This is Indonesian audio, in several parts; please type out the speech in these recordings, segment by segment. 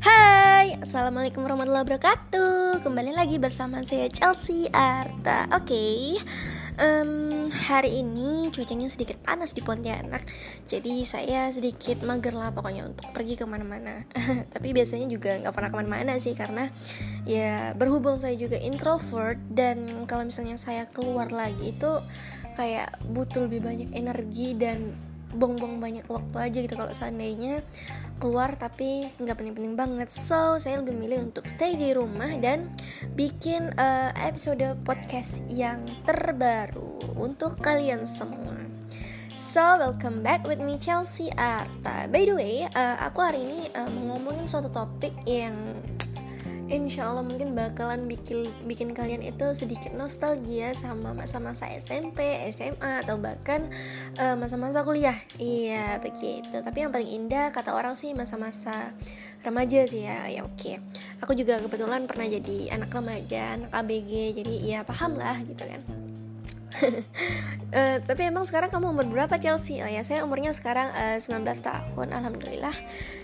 Hai, Assalamualaikum warahmatullahi wabarakatuh. Kembali lagi bersama saya Chelsea Arta. Oke, okay. um, hari ini cuacanya sedikit panas di Pontianak. Jadi saya sedikit mager lah pokoknya untuk pergi ke mana-mana. Tapi biasanya juga nggak pernah ke mana-mana sih Karena ya berhubung saya juga introvert Dan kalau misalnya saya keluar lagi itu kayak butuh lebih banyak energi dan buang-buang banyak waktu aja gitu kalau seandainya keluar tapi nggak penting-penting banget so saya lebih milih untuk stay di rumah dan bikin uh, episode podcast yang terbaru untuk kalian semua So, welcome back with me Chelsea Arta. By the way, uh, aku hari ini uh, mau ngomongin suatu topik yang insya Allah mungkin bakalan bikin bikin kalian itu sedikit nostalgia sama masa-masa SMP, SMA atau bahkan masa masa-masa kuliah. Iya begitu. Tapi yang paling indah kata orang sih masa-masa remaja sih ya. Ya oke. Okay. Aku juga kebetulan pernah jadi anak remaja, anak ABG. Jadi ya paham lah gitu kan uh, tapi emang sekarang kamu umur berapa Chelsea? Oh ya, saya umurnya sekarang uh, eh, 19 tahun, alhamdulillah.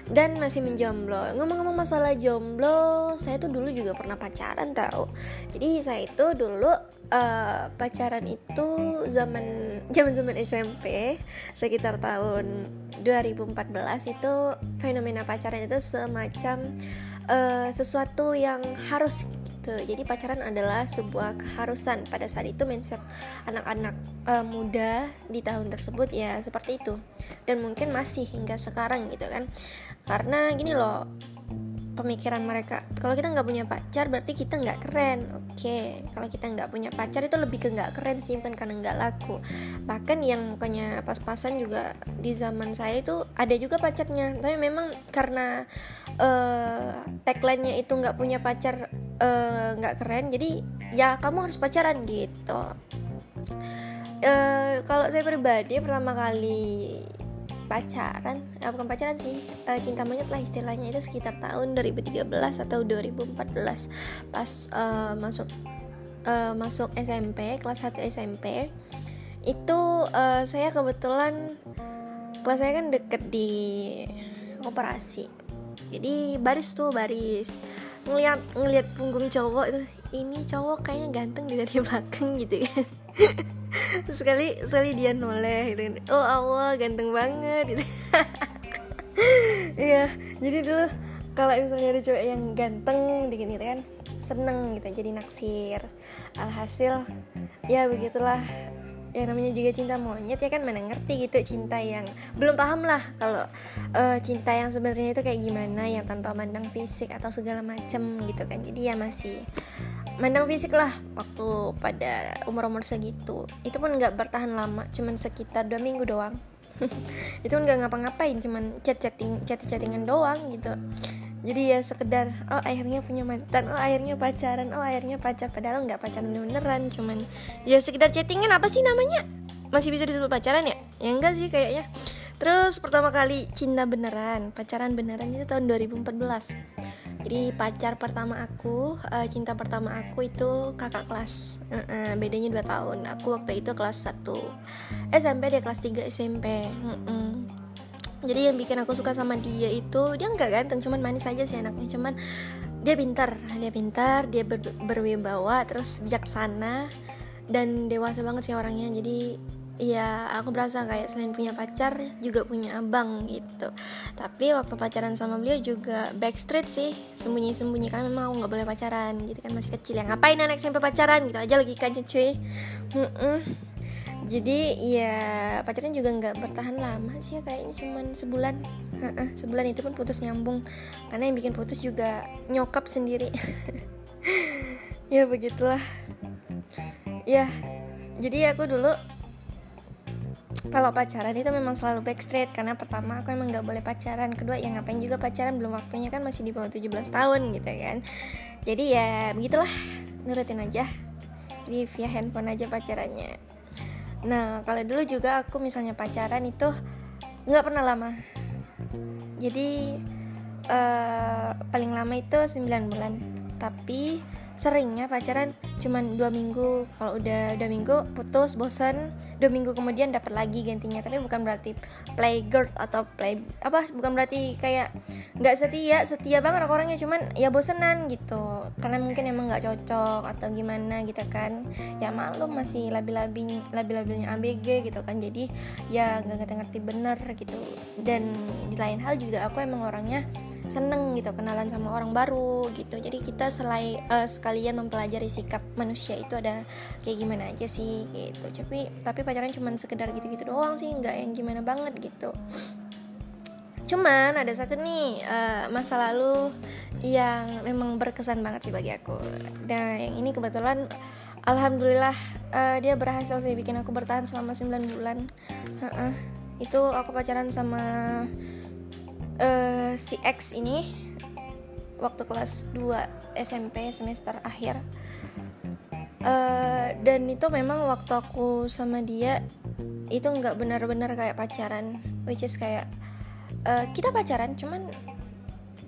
Dan masih menjomblo. Ngomong-ngomong masalah jomblo, saya tuh dulu juga pernah pacaran tau. Jadi saya itu dulu uh, pacaran itu zaman zaman-zaman SMP, sekitar tahun 2014 itu fenomena pacaran itu semacam uh, sesuatu yang harus gitu. Jadi pacaran adalah sebuah keharusan. Pada saat itu mindset anak-anak uh, muda di tahun tersebut ya seperti itu. Dan mungkin masih hingga sekarang gitu kan. Karena gini loh pemikiran mereka. Kalau kita nggak punya pacar berarti kita nggak keren. Oke okay. kalau kita nggak punya pacar itu lebih ke nggak keren sih bukan karena nggak laku. Bahkan yang punya pas-pasan juga di zaman saya itu ada juga pacarnya. Tapi memang karena uh, tagline-nya itu nggak punya pacar eh, nggak uh, keren jadi ya kamu harus pacaran gitu. Uh, kalau saya pribadi pertama kali pacaran. Eh, bukan pacaran sih. Uh, cinta monyet lah istilahnya. Itu sekitar tahun 2013 atau 2014 pas uh, masuk uh, masuk SMP kelas 1 SMP itu uh, saya kebetulan kelas saya kan deket di operasi jadi baris tuh baris. Ngeliat ngeliat punggung cowok itu ini cowok kayaknya ganteng dari belakang gitu kan sekali sekali dia noleh gitu kan. Oh Allah ganteng banget gitu. Iya jadi dulu kalau misalnya ada cowok yang ganteng dikit gitu kan seneng gitu jadi naksir. Alhasil ya begitulah. Ya namanya juga cinta monyet ya kan mana ngerti gitu cinta yang belum paham lah kalau uh, cinta yang sebenarnya itu kayak gimana yang tanpa mandang fisik atau segala macem gitu kan. Jadi ya masih mandang fisik lah waktu pada umur-umur segitu. Itu pun nggak bertahan lama cuman sekitar dua minggu doang. Itu pun nggak ngapa-ngapain cuman chat chatting chat chattingan doang gitu. Jadi ya sekedar oh akhirnya punya mantan oh akhirnya pacaran oh akhirnya pacar padahal nggak pacaran beneran cuman ya sekedar chattingan apa sih namanya? Masih bisa disebut pacaran ya? Ya enggak sih kayaknya terus pertama kali cinta beneran pacaran beneran itu tahun 2014 jadi pacar pertama aku uh, cinta pertama aku itu kakak kelas uh -uh, bedanya 2 tahun. Aku waktu itu kelas 1 SMP dia kelas 3 SMP uh -uh jadi yang bikin aku suka sama dia itu dia nggak ganteng cuman manis aja sih anaknya. Cuman dia pintar dia pintar dia ber berwibawa terus bijaksana dan dewasa banget sih orangnya. Jadi ya aku berasa kayak selain punya pacar juga punya abang gitu. Tapi waktu pacaran sama beliau juga backstreet sih sembunyi-sembunyi. Karena memang aku nggak boleh pacaran gitu kan masih kecil. Ya ngapain anak SMP pacaran? Gitu aja lagi kajian cuy. Mm jadi ya pacarnya juga nggak bertahan lama sih ya kayaknya cuman sebulan. Uh-uh, sebulan itu pun putus nyambung. Karena yang bikin putus juga nyokap sendiri. Ya begitulah. Ya jadi aku dulu kalau pacaran itu memang selalu backstreet karena pertama aku emang nggak boleh pacaran kedua ya ngapain juga pacaran belum waktunya kan masih di bawah 17 tahun gitu kan jadi ya begitulah nurutin aja jadi via handphone aja pacarannya Nah kalau dulu juga aku misalnya pacaran itu nggak pernah lama. Jadi uh, paling lama itu 9 bulan. tapi seringnya pacaran cuman dua minggu kalau udah dua minggu putus bosan dua minggu kemudian dapat lagi gantinya. Tapi bukan berarti play girl atau play apa bukan berarti kayak nggak setia setia banget orangnya. Cuman ya bosenan gitu. Karena mungkin emang nggak cocok atau gimana gitu kan. Ya malu masih labil-labil labil-labilnya ABG gitu kan. Jadi ya nggak ngerti-ngerti bener gitu. Dan di lain hal juga aku emang orangnya seneng gitu kenalan sama orang baru gitu. Jadi kita selain uh, sekalian mempelajari sikap manusia itu ada kayak gimana aja sih gitu. Tapi tapi pacaran cuma sekedar gitu-gitu doang sih nggak yang gimana banget gitu. Cuman ada satu nih uh, masa lalu yang memang berkesan banget sih bagi aku. Dan yang ini kebetulan alhamdulillah uh, dia berhasil sih bikin aku bertahan selama 9 bulan. Uh -uh. itu aku pacaran sama uh, si X ini waktu kelas 2 SMP semester akhir uh, dan itu memang waktu aku sama dia itu nggak benar-benar kayak pacaran which is kayak uh, kita pacaran cuman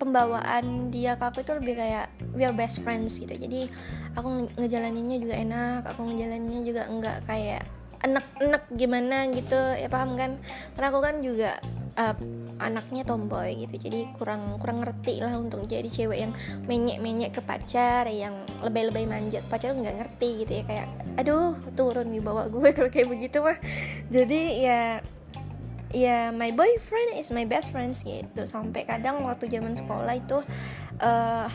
pembawaan dia ke aku itu lebih kayak we are best friends gitu. Jadi aku ngejalaninnya juga enak aku ngejalaninnya juga nggak kayak enak-enak gimana gitu ya paham kan? Karena aku kan juga uh, anaknya tomboy gitu. Jadi kurang kurang ngerti lah untuk jadi cewek yang menyek menyek ke pacar yang lebay lebay manja ke pacar nggak ngerti gitu ya kayak aduh turun di bawah gue kalau kayak begitu mah. Jadi ya ya my boyfriend is my best friends gitu. Sampai kadang waktu zaman sekolah itu uh,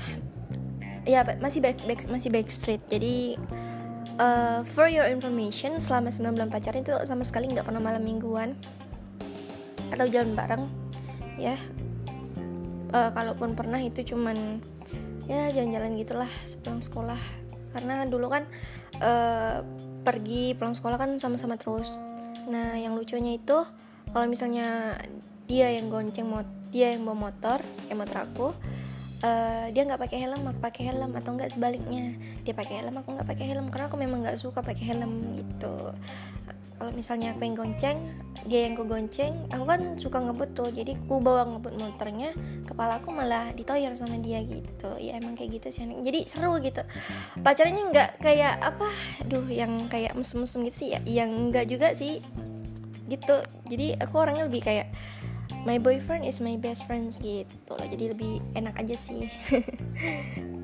ya masih back, back masih backstreet. Jadi uh, for your information selama 9 bulan pacaran itu sama sekali nggak pernah malam mingguan atau jalan bareng ya. Uh, kalaupun pernah itu cuman ya jalan-jalan gitulah sepulang sekolah. Karena dulu kan uh, pergi pulang sekolah kan sama-sama terus. Nah yang lucunya itu kalau misalnya dia yang gonceng mot dia yang bawa motor kayak motor aku uh, dia nggak pakai helm aku pakai helm atau enggak sebaliknya. Dia pakai helm aku nggak pakai helm karena aku memang nggak suka pakai helm gitu kalau misalnya aku yang gonceng dia yang gonceng aku kan suka ngebut tuh. Jadi ku bawa ngebut motornya kepala aku malah ditoyer sama dia gitu. Ya emang kayak gitu sih jadi seru gitu. Pacarnya nggak kayak apa? Duh yang kayak mesum-mesum gitu sih. Ya yang enggak juga sih. Gitu. Jadi aku orangnya lebih kayak my boyfriend is my best friends gitu lah jadi lebih enak aja sih.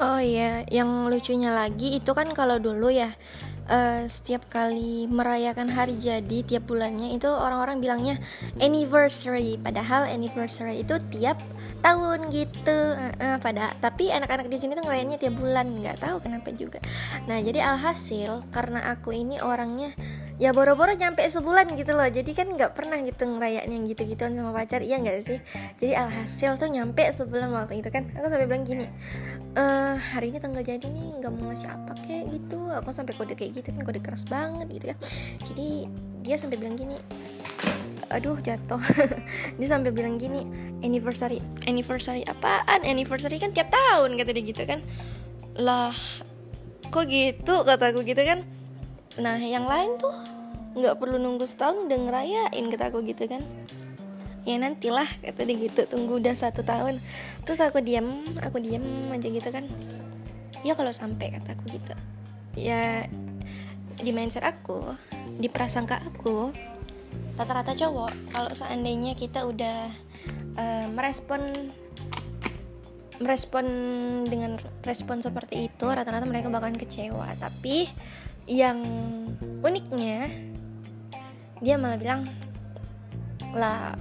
Oh iya yang lucunya lagi itu kan kalau dulu ya uh, setiap kali merayakan hari jadi tiap bulannya itu orang-orang bilangnya anniversary. Padahal anniversary itu tiap tahun gitu. Uh, uh, pada tapi anak-anak di sini tuh ngerayainnya tiap bulan. Nggak tahu kenapa juga. Nah jadi alhasil karena aku ini orangnya ya boro-boro nyampe sebulan gitu loh. Jadi kan nggak pernah gitu ngerayain yang gitu-gituan sama pacar. Iya nggak sih? Jadi alhasil tuh nyampe sebulan waktu itu kan. Aku sampai bilang gini e, hari ini tanggal jadi nih nggak mau ngasih apa kayak gitu. Aku sampai kode kayak gitu kan kode keras banget gitu kan. Jadi dia sampai bilang gini aduh jatuh. Dia sampai bilang gini anniversary anniversary apaan? Anniversary kan tiap tahun kata dia gitu kan. Lah kok gitu? kataku gitu kan nah yang lain tuh nggak perlu nunggu setahun udah ngerayain kata aku gitu kan. Ya nantilah kata dia gitu tunggu udah satu tahun. Terus aku diam aku diam aja gitu kan. Ya kalau sampai kata aku gitu. Ya di mindset aku di prasangka aku rata-rata cowok kalau seandainya kita udah uh, merespon merespon dengan respon seperti itu rata-rata mereka bakalan kecewa. Tapi yang uniknya dia malah bilang lah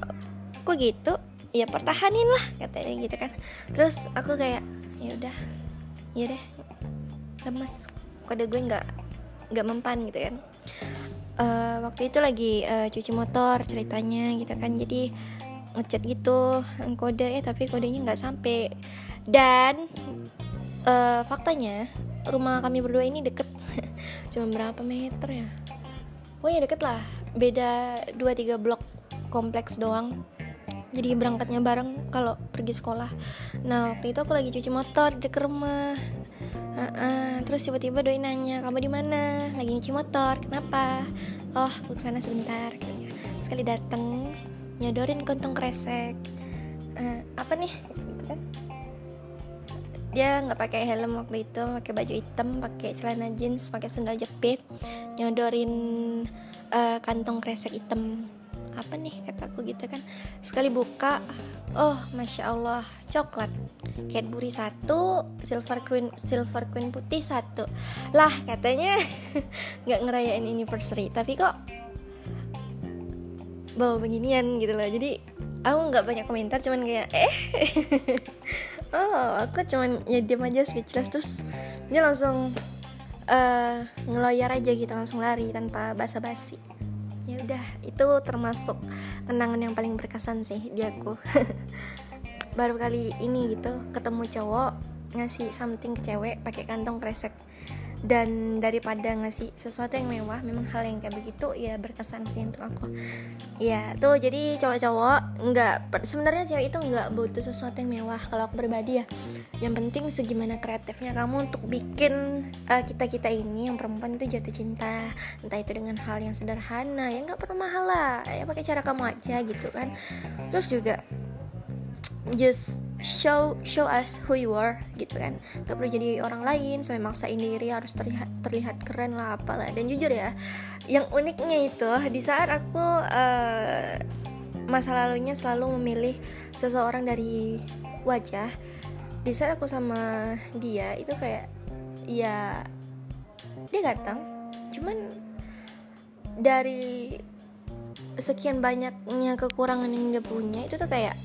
kok gitu? Ya pertahanin lah katanya gitu kan. Terus aku kayak ya udah ya deh lemes. Kode gue nggak nggak mempan gitu kan. Uh, waktu itu lagi uh, cuci motor ceritanya gitu kan. Jadi ngechat gitu kode ya tapi kodenya nggak sampai. Dan uh, faktanya rumah kami berdua ini deket cuma berapa meter ya? Pokoknya deket lah. Beda 2-3 blok kompleks doang. Jadi berangkatnya bareng kalau pergi sekolah. Nah waktu itu aku lagi cuci motor di rumah. Uh -uh. terus tiba-tiba doi nanya kamu di mana? Lagi cuci motor. Kenapa? Oh aku ke sana sebentar sekali dateng nyodorin kantong kresek. Uh, apa nih dia nggak pakai helm waktu itu pakai baju hitam pakai celana jeans pakai sandal jepit nyodorin uh, kantong kresek hitam. Apa nih kataku gitu kan? Sekali buka oh masya allah coklat. Cadbury satu silver queen silver queen putih satu. Lah katanya nggak ngerayain anniversary tapi kok bawa beginian gitu loh. Jadi aku nggak banyak komentar cuman kayak eh oh aku cuman ya diam aja speechless. Terus dia langsung uh, ngeloyar aja gitu langsung lari tanpa basa-basi. Ya udah itu termasuk kenangan yang paling berkesan sih di aku. Baru kali ini gitu ketemu cowok ngasih something ke cewek pakai kantong kresek dan daripada ngasih sesuatu yang mewah memang hal yang kayak begitu ya berkesan sih untuk aku. Ya tuh jadi cowok-cowok nggak sebenarnya cewek itu nggak butuh sesuatu yang mewah kalau aku pribadi ya. Yang penting segimana kreatifnya kamu untuk bikin uh, eh, kita kita ini yang perempuan itu jatuh cinta entah itu dengan hal yang sederhana ya nggak perlu mahal lah ya pakai cara kamu aja gitu kan. Terus juga just show show us who you are gitu kan. Gak perlu jadi orang lain sampai maksain diri harus terlihat terlihat keren lah apalah. Dan jujur ya yang uniknya itu di saat aku uh, masa lalunya selalu memilih seseorang dari wajah di saat aku sama dia itu kayak ya dia ganteng. Cuman dari sekian banyaknya kekurangan yang dia punya itu tuh kayak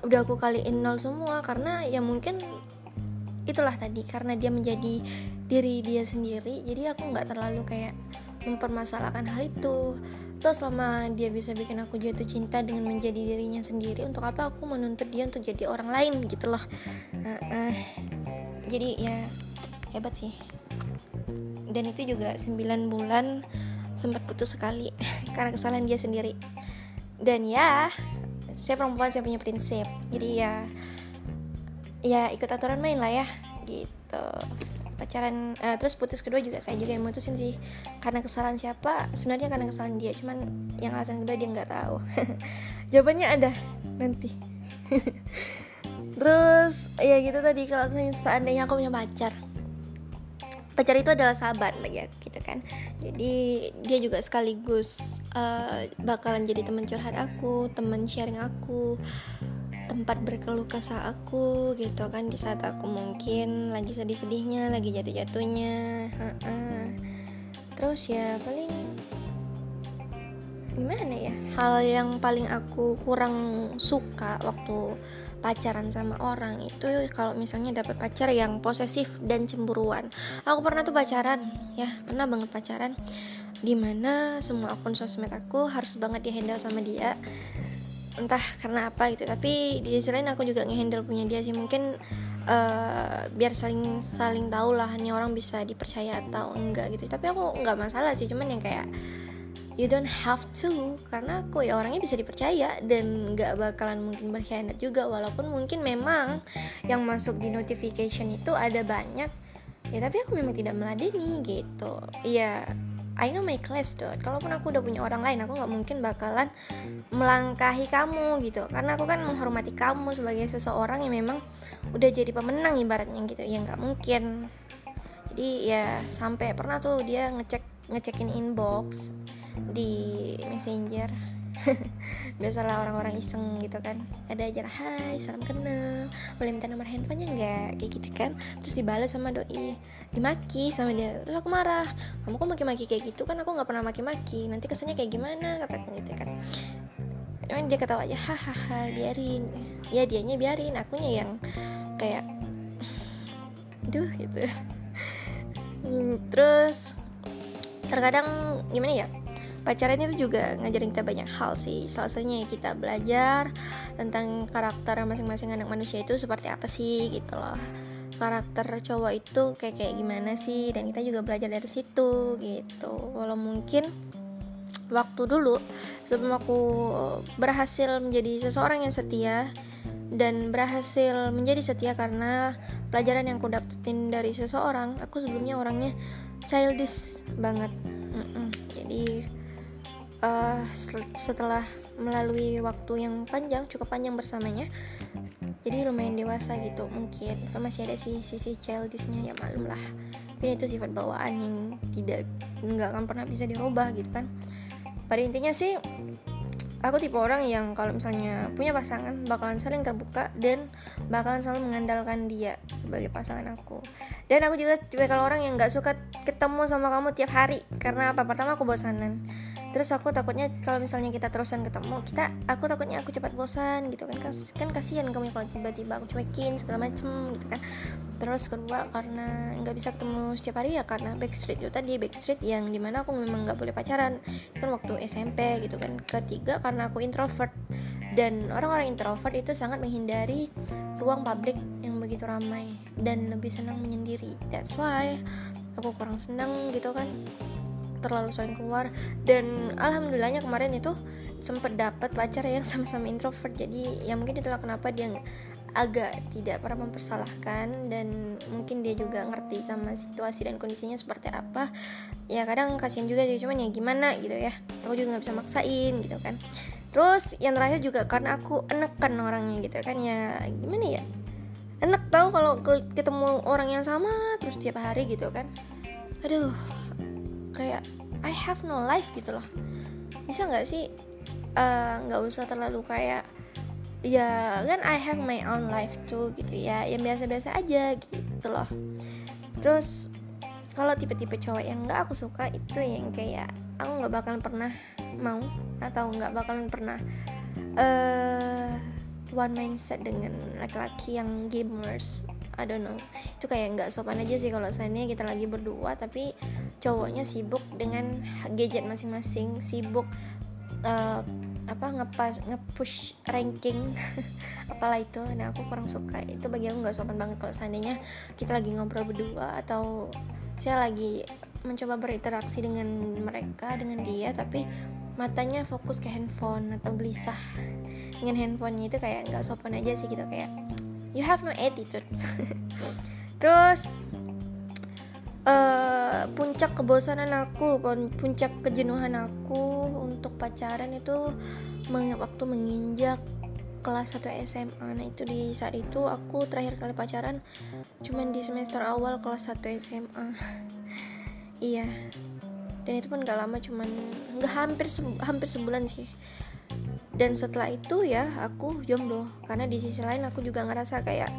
udah aku kaliin nol semua karena ya mungkin itulah tadi karena dia menjadi diri dia sendiri jadi aku nggak terlalu kayak mempermasalahkan hal itu. Terus selama dia bisa bikin aku jatuh cinta dengan menjadi dirinya sendiri untuk apa aku menuntut dia untuk jadi orang lain gitu loh. Uh, uh, jadi ya hebat sih. Dan itu juga 9 bulan sempat putus sekali karena kesalahan dia sendiri. Dan ya saya perempuan saya punya prinsip. Jadi ya ya ikut aturan main lah ya gitu. Pacaran uh, terus putus kedua juga saya juga yang mutusin sih. Karena kesalahan siapa? Sebenarnya karena kesalahan dia cuman yang alasan kedua dia nggak tahu. Jawabannya ada nanti. Terus ya gitu tadi kalau seandainya aku punya pacar. Pacar itu adalah sahabat bagi aku gitu kan. Jadi dia juga sekaligus uh, bakalan jadi teman curhat aku teman sharing aku tempat berkeluh kesah aku gitu kan di saat aku mungkin lagi sedih-sedihnya lagi jatuh-jatuhnya terus ya paling gimana ya hal yang paling aku kurang suka waktu pacaran sama orang itu kalau misalnya dapat pacar yang posesif dan cemburuan. Aku pernah tuh pacaran ya pernah banget pacaran. Di mana semua akun sosmed aku harus banget dihandle sama dia. Entah karena apa gitu tapi di sisi lain aku juga ngehandle punya dia sih. Mungkin uh, biar saling saling tahu lah nih orang bisa dipercaya atau enggak gitu. Tapi aku nggak masalah sih cuman yang kayak you don't have to karena aku ya orangnya bisa dipercaya dan nggak bakalan mungkin berkhianat juga walaupun mungkin memang yang masuk di notification itu ada banyak. Ya tapi aku memang tidak meladeni gitu. Ya I know my class dot. Kalaupun aku udah punya orang lain aku nggak mungkin bakalan melangkahi kamu gitu. Karena aku kan menghormati kamu sebagai seseorang yang memang udah jadi pemenang ibaratnya gitu. Ya nggak mungkin. Jadi ya sampai pernah tuh dia ngecek ngecekin inbox di messenger. Biasalah orang-orang iseng gitu kan. Ada aja hai salam kenal. Boleh minta nomor handphonenya nggak? Kayak gitu kan. Terus dibalas sama doi dimaki sama dia. Lalu aku marah. Kamu kok maki-maki kayak gitu? Kan aku nggak pernah maki-maki. Nanti kesannya kayak gimana? Katakan gitu kan. Emang dia ketawa aja hahaha biarin. Ya dianya biarin. Akunya yang kayak duh gitu. Terus terkadang gimana ya pacaran itu juga ngajarin kita banyak hal sih. Salah satunya ya kita belajar tentang karakter masing-masing anak manusia itu seperti apa sih gitu loh. Karakter cowok itu kayak kayak gimana sih? Dan kita juga belajar dari situ gitu. Walau mungkin waktu dulu sebelum aku berhasil menjadi seseorang yang setia dan berhasil menjadi setia karena pelajaran yang aku dapetin dari seseorang aku sebelumnya orangnya childish banget uh, setelah melalui waktu yang panjang cukup panjang bersamanya jadi lumayan dewasa gitu. Mungkin masih ada sih sisi childishnya ya malum lah. Ini itu sifat bawaan yang tidak nggak akan pernah bisa dirubah gitu kan. Pada intinya sih aku tipe orang yang kalau misalnya punya pasangan bakalan saling terbuka dan bakalan selalu mengandalkan dia sebagai pasangan aku. Dan aku juga tipe kalau orang yang nggak suka ketemu sama kamu tiap hari karena apa? Pertama aku bosanan terus aku takutnya kalau misalnya kita terusan ketemu kita aku takutnya aku cepat bosan gitu kan. Kan kasihan kamu kalau tiba-tiba aku cuekin segala macem gitu kan. Terus kedua karena nggak bisa ketemu setiap hari ya karena backstreet itu tadi backstreet yang di mana aku memang nggak boleh pacaran. Kan waktu SMP gitu kan. Ketiga karena aku introvert. Dan orang-orang introvert itu sangat menghindari ruang publik yang begitu ramai dan lebih senang menyendiri. That's why aku kurang senang gitu kan terlalu sering keluar. Dan alhamdulillahnya kemarin itu sempet dapat pacar yang sama-sama introvert. Jadi ya mungkin itulah kenapa dia agak tidak pernah mempersalahkan dan mungkin dia juga ngerti sama situasi dan kondisinya seperti apa. Ya kadang kasihan juga sih cuman ya gimana gitu ya. Aku juga nggak bisa maksain gitu kan. Terus yang terakhir juga karena aku enekan orangnya gitu kan ya gimana ya? Enak tau kalau ketemu orang yang sama terus tiap hari gitu kan. Aduh kayak I have no life gitu loh. Bisa nggak sih eh, nggak uh, usah terlalu kayak ya kan I have my own life tuh gitu ya yang biasa-biasa aja gitu loh. Terus kalau tipe-tipe cowok yang nggak aku suka itu yang kayak aku nggak bakalan pernah mau atau nggak bakalan pernah uh, one mindset dengan laki-laki yang gamers. I don't know. Itu kayak nggak sopan aja sih kalau seandainya kita lagi berdua tapi cowoknya sibuk dengan gadget masing-masing sibuk uh, apa ngepas ngepush ranking. Apalah itu. Nah aku kurang suka. Itu bagi aku nggak sopan banget kalau seandainya kita lagi ngobrol berdua atau saya lagi mencoba berinteraksi dengan mereka dengan dia tapi matanya fokus ke handphone atau gelisah dengan handphonenya itu kayak nggak sopan aja sih gitu. Kayak you have no attitude. Terus uh, puncak kebosanan aku puncak kejenuhan aku untuk pacaran itu waktu menginjak kelas 1 SMA nah itu di saat itu aku terakhir kali pacaran cuman di semester awal kelas 1 SMA iya. Dan itu pun gak lama cuman nggak hampir sebu hampir sebulan sih. Dan setelah itu ya aku jomblo. Karena di sisi lain aku juga ngerasa kayak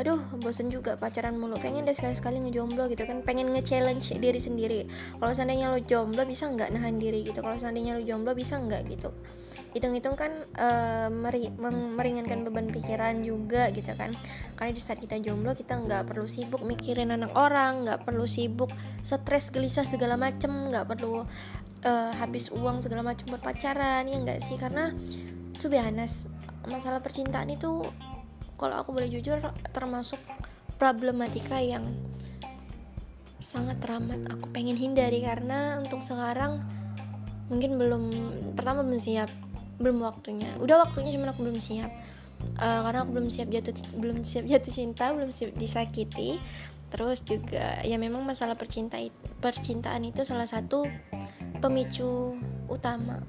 aduh bosen juga pacaran mulu. Pengen deh sekali-sekali ngejomblo gitu kan. Pengen nge-challenge diri sendiri. Kalau seandainya lo jomblo bisa nggak nahan diri gitu? Kalau seandainya lo jomblo bisa nggak gitu? Hitung-hitung kan uh, meri meringankan beban pikiran juga gitu kan. Karena di saat kita jomblo kita nggak perlu sibuk mikirin anak orang nggak perlu sibuk stres gelisah segala macem. Nggak perlu uh, habis uang segala macam buat pacaran. Ya enggak sih? Karena tuh biasa masalah percintaan itu kalau aku boleh jujur termasuk problematika yang sangat teramat aku pengen hindari. Karena untuk sekarang mungkin belum pertama belum siap belum waktunya. Udah waktunya cuman aku belum siap. Uh, karena aku belum siap jatuh belum siap jatuh cinta belum siap disakiti. Terus juga ya memang masalah percintaan percintaan itu salah satu pemicu utama.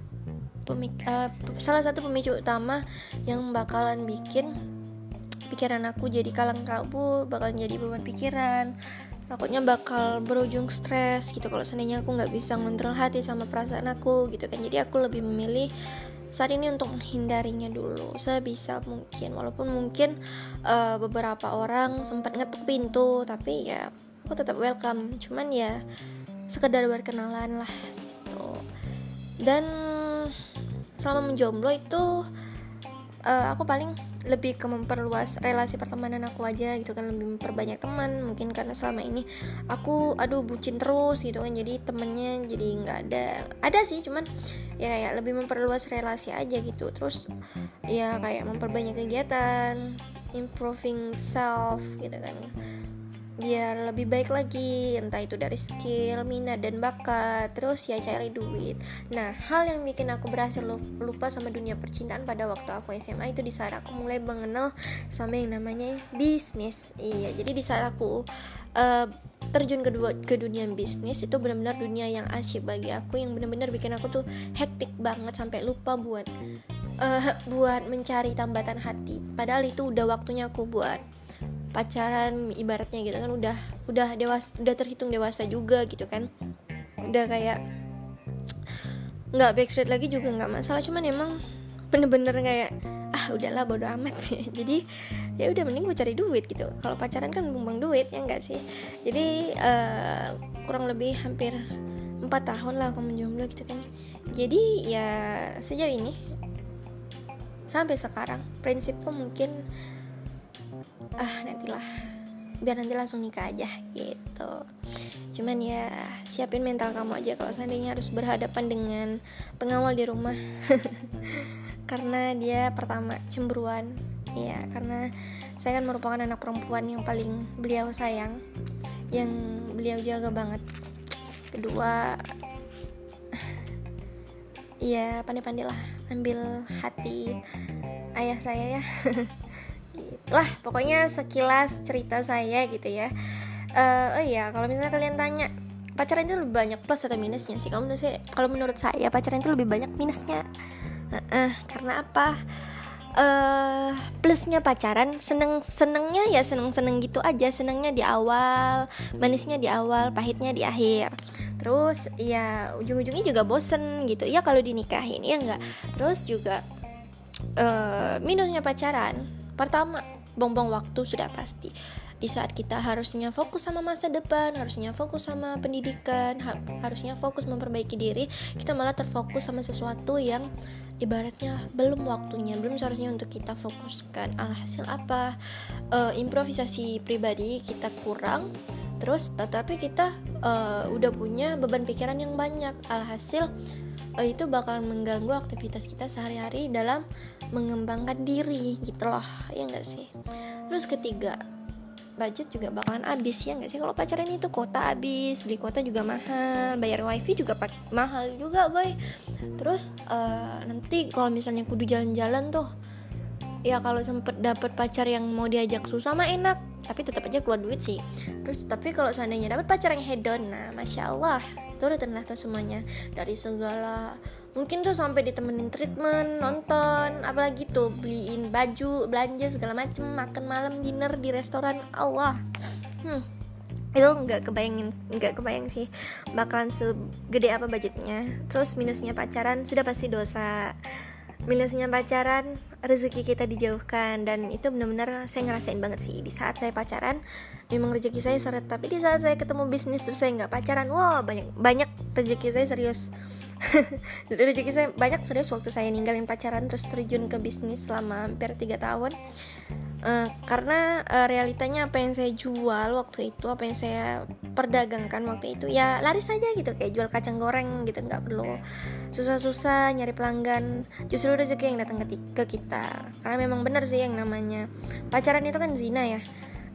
Pemik uh, salah satu pemicu utama yang bakalan bikin pikiran aku jadi kalang kabut bakalan jadi beban pikiran. Takutnya bakal berujung stres gitu. Kalau seandainya aku nggak bisa ngontrol hati sama perasaan aku gitu kan. Jadi aku lebih memilih saat ini untuk menghindarinya dulu sebisa mungkin. Walaupun mungkin uh, beberapa orang sempat ngetuk pintu tapi ya aku tetap welcome. Cuman ya sekedar berkenalan lah dan selama menjomblo itu uh, aku paling lebih ke memperluas relasi pertemanan aku aja gitu kan lebih memperbanyak teman. Mungkin karena selama ini aku aduh bucin terus gitu kan jadi temennya jadi nggak ada. Ada sih cuman ya kayak lebih memperluas relasi aja gitu. Terus ya kayak memperbanyak kegiatan improving self gitu kan biar lebih baik lagi entah itu dari skill, minat dan bakat. Terus ya cari duit. Nah hal yang bikin aku berhasil lupa sama dunia percintaan pada waktu aku SMA itu di saat aku mulai mengenal sama yang namanya bisnis. Iya jadi di saat aku uh, terjun kedua ke dunia bisnis itu benar-benar dunia yang asyik bagi aku yang benar-benar bikin aku tuh hektik banget sampai lupa buat uh, buat mencari tambatan hati. Padahal itu udah waktunya aku buat pacaran ibaratnya gitu kan udah udah dewas udah terhitung dewasa juga gitu kan. Udah kayak nggak backstreet lagi juga nggak masalah cuman emang bener-bener kayak ah udahlah bodo amat. Jadi ya udah mending gue cari duit gitu. Kalau pacaran kan bumbang duit ya enggak sih? Jadi uh, kurang lebih hampir empat tahun lah aku menjomblo gitu kan. Jadi ya sejauh ini sampai sekarang prinsipku mungkin ah nantilah. Biar nanti langsung nikah aja gitu. Cuman ya siapin mental kamu aja kalau seandainya harus berhadapan dengan pengawal di rumah. Karena dia pertama cemburuan. Ya karena saya kan merupakan anak perempuan yang paling beliau sayang yang beliau jaga banget. Kedua ya pandai-pandai lah ambil hati ayah saya ya lah pokoknya sekilas cerita saya gitu ya. Uh, oh iya kalau misalnya kalian tanya pacaran itu lebih banyak plus atau minusnya sih? Kalau menurut saya kalau menurut saya pacaran itu lebih banyak minusnya. Uh, uh, karena apa? Uh, plusnya pacaran seneng senengnya ya seneng seneng gitu aja. Senengnya di awal manisnya di awal pahitnya di akhir. Terus ya ujung-ujungnya juga bosen gitu. Ya kalau dinikahin ya enggak. Terus juga uh, minusnya pacaran. Pertama bongbong waktu sudah pasti di saat kita harusnya fokus sama masa depan, harusnya fokus sama pendidikan, ha harusnya fokus memperbaiki diri, kita malah terfokus sama sesuatu yang ibaratnya belum waktunya, belum seharusnya untuk kita fokuskan. Alhasil apa? Uh, improvisasi pribadi kita kurang, terus tetapi kita uh, udah punya beban pikiran yang banyak. Alhasil itu bakal mengganggu aktivitas kita sehari-hari dalam mengembangkan diri gitu loh ya enggak sih? Terus ketiga budget juga bakalan habis ya nggak sih? Kalau pacaran itu kota habis beli kota juga mahal bayar wifi juga mahal juga boy. Terus uh, nanti kalau misalnya kudu jalan-jalan tuh ya kalau sempet dapet pacar yang mau diajak susah mah enak tapi tetap aja keluar duit sih. Terus tapi kalau seandainya dapet pacar yang hedon nah masya allah turutin lah tuh semuanya. Dari segala mungkin tuh sampai ditemenin treatment nonton apalagi tuh beliin baju belanja segala macem makan malam dinner di restoran. Allah. Hmm. Itu nggak kebayangin nggak kebayang sih bakalan segede apa budgetnya. Terus minusnya pacaran sudah pasti dosa minusnya pacaran rezeki kita dijauhkan. Dan itu benar-benar saya ngerasain banget sih. Di saat saya pacaran memang rezeki saya seret. Tapi di saat saya ketemu bisnis terus saya nggak pacaran wah banyak banyak rezeki saya serius rezeki saya banyak serius waktu saya ninggalin pacaran terus terjun ke bisnis selama hampir tiga tahun. Uh, karena uh, realitanya apa yang saya jual waktu itu apa yang saya perdagangkan waktu itu ya laris saja gitu kayak jual kacang goreng gitu nggak perlu susah-susah nyari pelanggan. Justru rezeki yang datang ke, ke kita. Karena memang benar sih yang namanya pacaran itu kan zina ya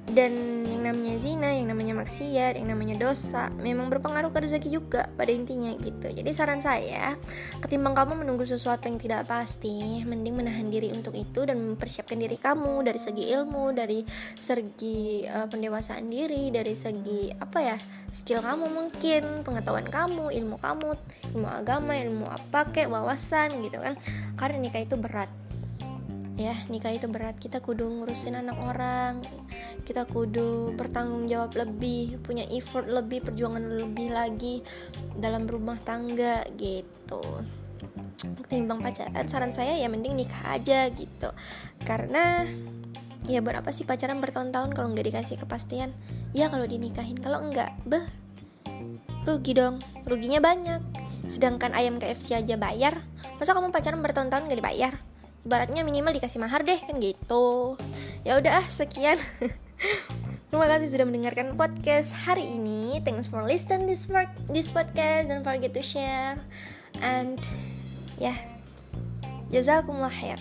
dan yang namanya zina, yang namanya maksiat, yang namanya dosa memang berpengaruh ke rezeki juga pada intinya gitu. Jadi saran saya, ketimbang kamu menunggu sesuatu yang tidak pasti, mending menahan diri untuk itu dan mempersiapkan diri kamu dari segi ilmu, dari segi uh, pendewasaan diri, dari segi apa ya skill kamu mungkin, pengetahuan kamu, ilmu kamu, ilmu agama, ilmu apa kayak wawasan gitu kan. Karena nikah itu berat ya nikah itu berat. Kita kudu ngurusin anak orang. Kita kudu bertanggung jawab lebih punya effort lebih perjuangan lebih lagi dalam rumah tangga gitu. Ketimbang pacaran saran saya ya mending nikah aja gitu. Karena ya berapa sih pacaran bertahun-tahun kalau nggak dikasih kepastian? Ya kalau dinikahin. Kalau enggak beh rugi dong. Ruginya banyak. Sedangkan ayam KFC aja bayar. Masa kamu pacaran bertahun-tahun nggak dibayar ibaratnya minimal dikasih mahar deh kan gitu ya udah ah sekian Terima kasih sudah mendengarkan podcast hari ini. Thanks for listening this work this podcast. Don't forget to share. And yeah, jazakumullah khair.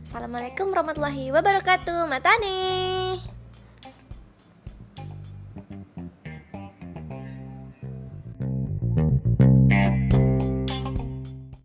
Assalamualaikum warahmatullahi wabarakatuh. Matane. thank